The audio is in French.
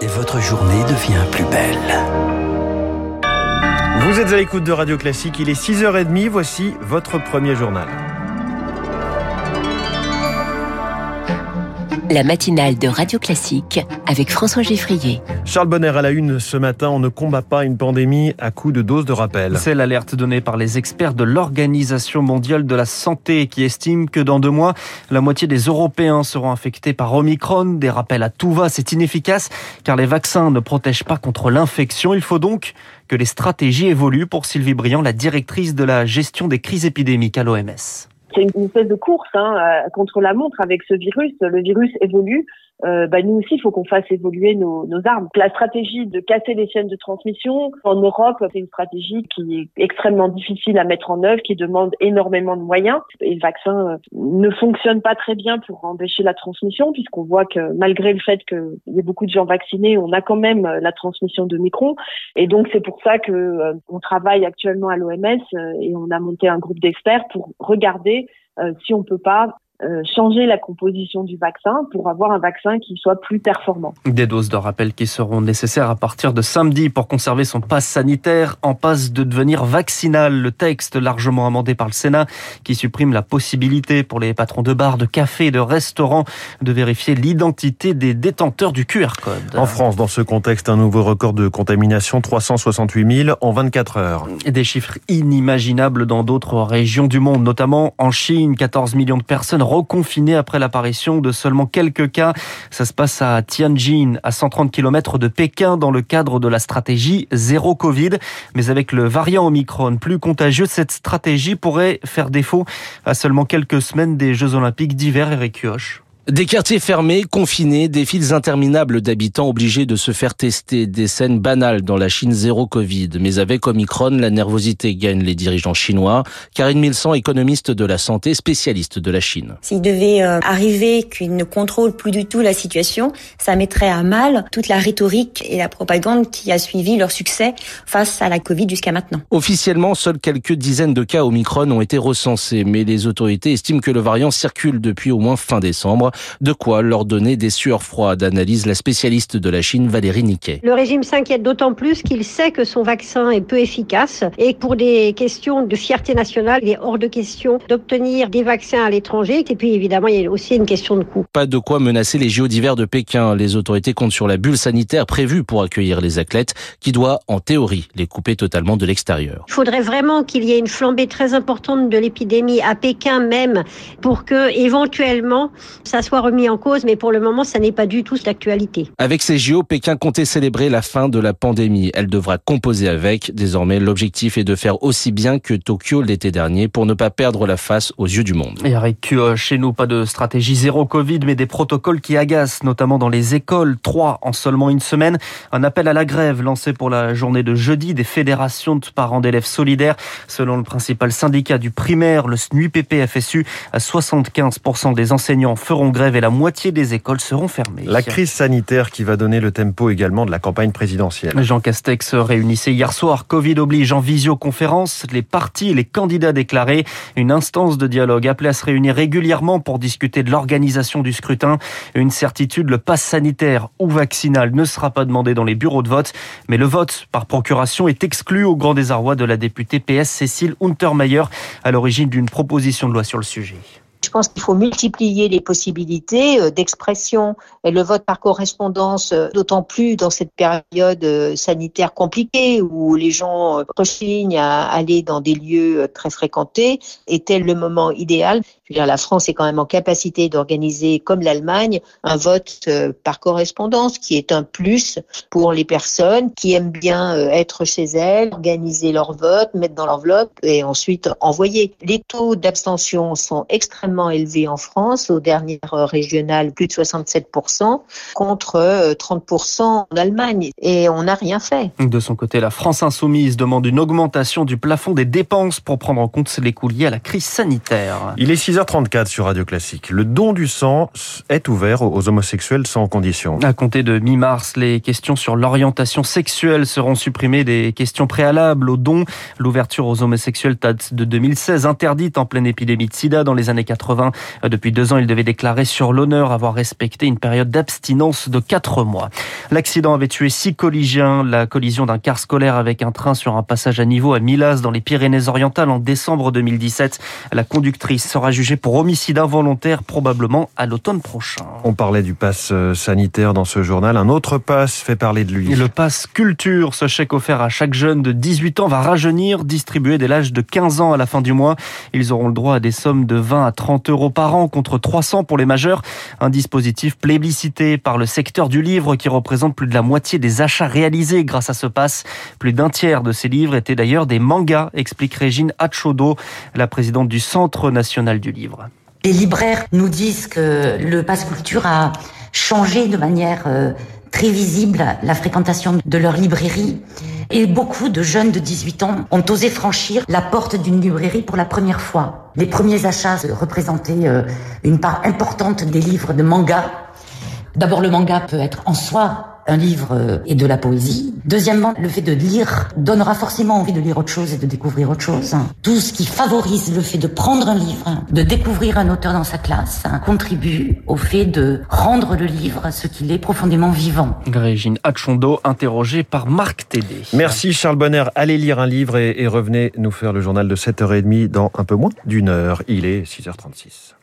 et votre journée devient plus belle. Vous êtes à l'écoute de Radio Classique, il est 6h30, voici votre premier journal. La matinale de Radio Classique avec François Geffrier. Charles Bonner à la une ce matin, on ne combat pas une pandémie à coup de doses de rappel. C'est l'alerte donnée par les experts de l'Organisation mondiale de la santé qui estiment que dans deux mois, la moitié des Européens seront infectés par Omicron. Des rappels à tout va, c'est inefficace car les vaccins ne protègent pas contre l'infection. Il faut donc que les stratégies évoluent pour Sylvie Briand, la directrice de la gestion des crises épidémiques à l'OMS c'est une espèce de course hein, euh, contre la montre avec ce virus. Le virus évolue. Euh, bah, nous aussi, il faut qu'on fasse évoluer nos, nos, armes. La stratégie de casser les chaînes de transmission en Europe, c'est une stratégie qui est extrêmement difficile à mettre en œuvre, qui demande énormément de moyens. Et le vaccin euh, ne fonctionne pas très bien pour empêcher la transmission, puisqu'on voit que malgré le fait qu'il y ait beaucoup de gens vaccinés, on a quand même la transmission de micron. Et donc c'est pour ça que on travaille actuellement à l'OMS et on a monté un groupe d'experts pour regarder si on peut pas euh, changer la composition du vaccin pour avoir un vaccin qui soit plus performant. Des doses de rappel qui seront nécessaires à partir de samedi pour conserver son passe sanitaire en passe de devenir vaccinal. Le texte largement amendé par le Sénat qui supprime la possibilité pour les patrons de bars, de cafés, de restaurants de vérifier l'identité des détenteurs du QR code. En France, dans ce contexte, un nouveau record de contamination, 368 000 en 24 heures. Des chiffres inimaginables dans d'autres régions du monde, notamment en Chine, 14 millions de personnes reconfinés après l'apparition de seulement quelques cas. Ça se passe à Tianjin, à 130 km de Pékin, dans le cadre de la stratégie zéro Covid. Mais avec le variant Omicron plus contagieux, cette stratégie pourrait faire défaut à seulement quelques semaines des Jeux Olympiques d'hiver, et Kioch. Des quartiers fermés, confinés, des files interminables d'habitants obligés de se faire tester, des scènes banales dans la Chine zéro Covid. Mais avec Omicron, la nervosité gagne les dirigeants chinois. Karine Milsan, économiste de la santé, spécialiste de la Chine. S'il devait euh, arriver qu'ils ne contrôlent plus du tout la situation, ça mettrait à mal toute la rhétorique et la propagande qui a suivi leur succès face à la Covid jusqu'à maintenant. Officiellement, seules quelques dizaines de cas Omicron ont été recensés, mais les autorités estiment que le variant circule depuis au moins fin décembre. De quoi leur donner des sueurs froides, analyse la spécialiste de la Chine Valérie Niquet. Le régime s'inquiète d'autant plus qu'il sait que son vaccin est peu efficace et pour des questions de fierté nationale, il est hors de question d'obtenir des vaccins à l'étranger. Et puis évidemment, il y a aussi une question de coût. Pas de quoi menacer les JO d'hiver de Pékin. Les autorités comptent sur la bulle sanitaire prévue pour accueillir les athlètes qui doit, en théorie, les couper totalement de l'extérieur. Il faudrait vraiment qu'il y ait une flambée très importante de l'épidémie à Pékin même pour que éventuellement ça soit remis en cause, mais pour le moment, ça n'est pas du tout d'actualité. Avec ces JO, Pékin comptait célébrer la fin de la pandémie. Elle devra composer avec. Désormais, l'objectif est de faire aussi bien que Tokyo l'été dernier pour ne pas perdre la face aux yeux du monde. Et avec euh, chez nous, pas de stratégie zéro Covid, mais des protocoles qui agacent, notamment dans les écoles. Trois en seulement une semaine. Un appel à la grève lancé pour la journée de jeudi des fédérations de parents d'élèves solidaires. Selon le principal syndicat du primaire, le SNUIPP FSU, 75% des enseignants feront grève et la moitié des écoles seront fermées. La crise sanitaire qui va donner le tempo également de la campagne présidentielle. Jean Castex réunissait hier soir, Covid oblige en visioconférence, les partis et les candidats déclarés. Une instance de dialogue appelée à se réunir régulièrement pour discuter de l'organisation du scrutin. Une certitude, le pass sanitaire ou vaccinal ne sera pas demandé dans les bureaux de vote, mais le vote par procuration est exclu au grand désarroi de la députée PS Cécile Untermeyer à l'origine d'une proposition de loi sur le sujet. Je pense qu'il faut multiplier les possibilités euh, d'expression et le vote par correspondance, euh, d'autant plus dans cette période euh, sanitaire compliquée où les gens rechignent à aller dans des lieux très fréquentés, était le moment idéal. La France est quand même en capacité d'organiser, comme l'Allemagne, un vote par correspondance qui est un plus pour les personnes qui aiment bien être chez elles, organiser leur vote, mettre dans l'enveloppe et ensuite envoyer. Les taux d'abstention sont extrêmement élevé en France, aux dernières régionales, plus de 67%, contre 30% euh, en Allemagne. Et on n'a rien fait. De son côté, la France insoumise demande une augmentation du plafond des dépenses pour prendre en compte les coûts liés à la crise sanitaire. Il est 6h34 sur Radio Classique. Le don du sang est ouvert aux homosexuels sans condition. À compter de mi-mars, les questions sur l'orientation sexuelle seront supprimées des questions préalables au don. L'ouverture aux homosexuels date de 2016, interdite en pleine épidémie de sida dans les années 80. Depuis deux ans, il devait déclarer sur l'honneur avoir respecté une période d'abstinence de quatre mois. L'accident avait tué six collégiens. La collision d'un car scolaire avec un train sur un passage à niveau à Milas dans les Pyrénées-Orientales en décembre 2017. La conductrice sera jugée pour homicide involontaire probablement à l'automne prochain. On parlait du pass euh, sanitaire dans ce journal. Un autre pass fait parler de lui. Le pass culture, ce chèque offert à chaque jeune de 18 ans va rajeunir, distribué dès l'âge de 15 ans à la fin du mois. Ils auront le droit à des sommes de 20 à 30 euros par an contre 300 pour les majeurs. Un dispositif plébiscité par le secteur du livre qui représente plus de la moitié des achats réalisés grâce à ce pass. Plus d'un tiers de ces livres étaient d'ailleurs des mangas, explique Régine Hachodo, la présidente du Centre national du livre. Les libraires nous disent que le pass culture a changé de manière euh, très visible la fréquentation de leur librairie. Et beaucoup de jeunes de 18 ans ont osé franchir la porte d'une librairie pour la première fois. Les premiers achats représentaient euh, une part importante des livres de manga. D'abord, le manga peut être en soi un livre euh, et de la poésie. Deuxièmement, le fait de lire donnera forcément envie de lire autre chose et de découvrir autre chose. Tout ce qui favorise le fait de prendre un livre, de découvrir un auteur dans sa classe, contribue au fait de rendre le livre ce qu'il est profondément vivant. Régine Hachondo, interrogée par Marc Tédé. Merci Charles Bonner. Allez lire un livre et, et revenez nous faire le journal de 7h30 dans un peu moins d'une heure. Il est 6h36.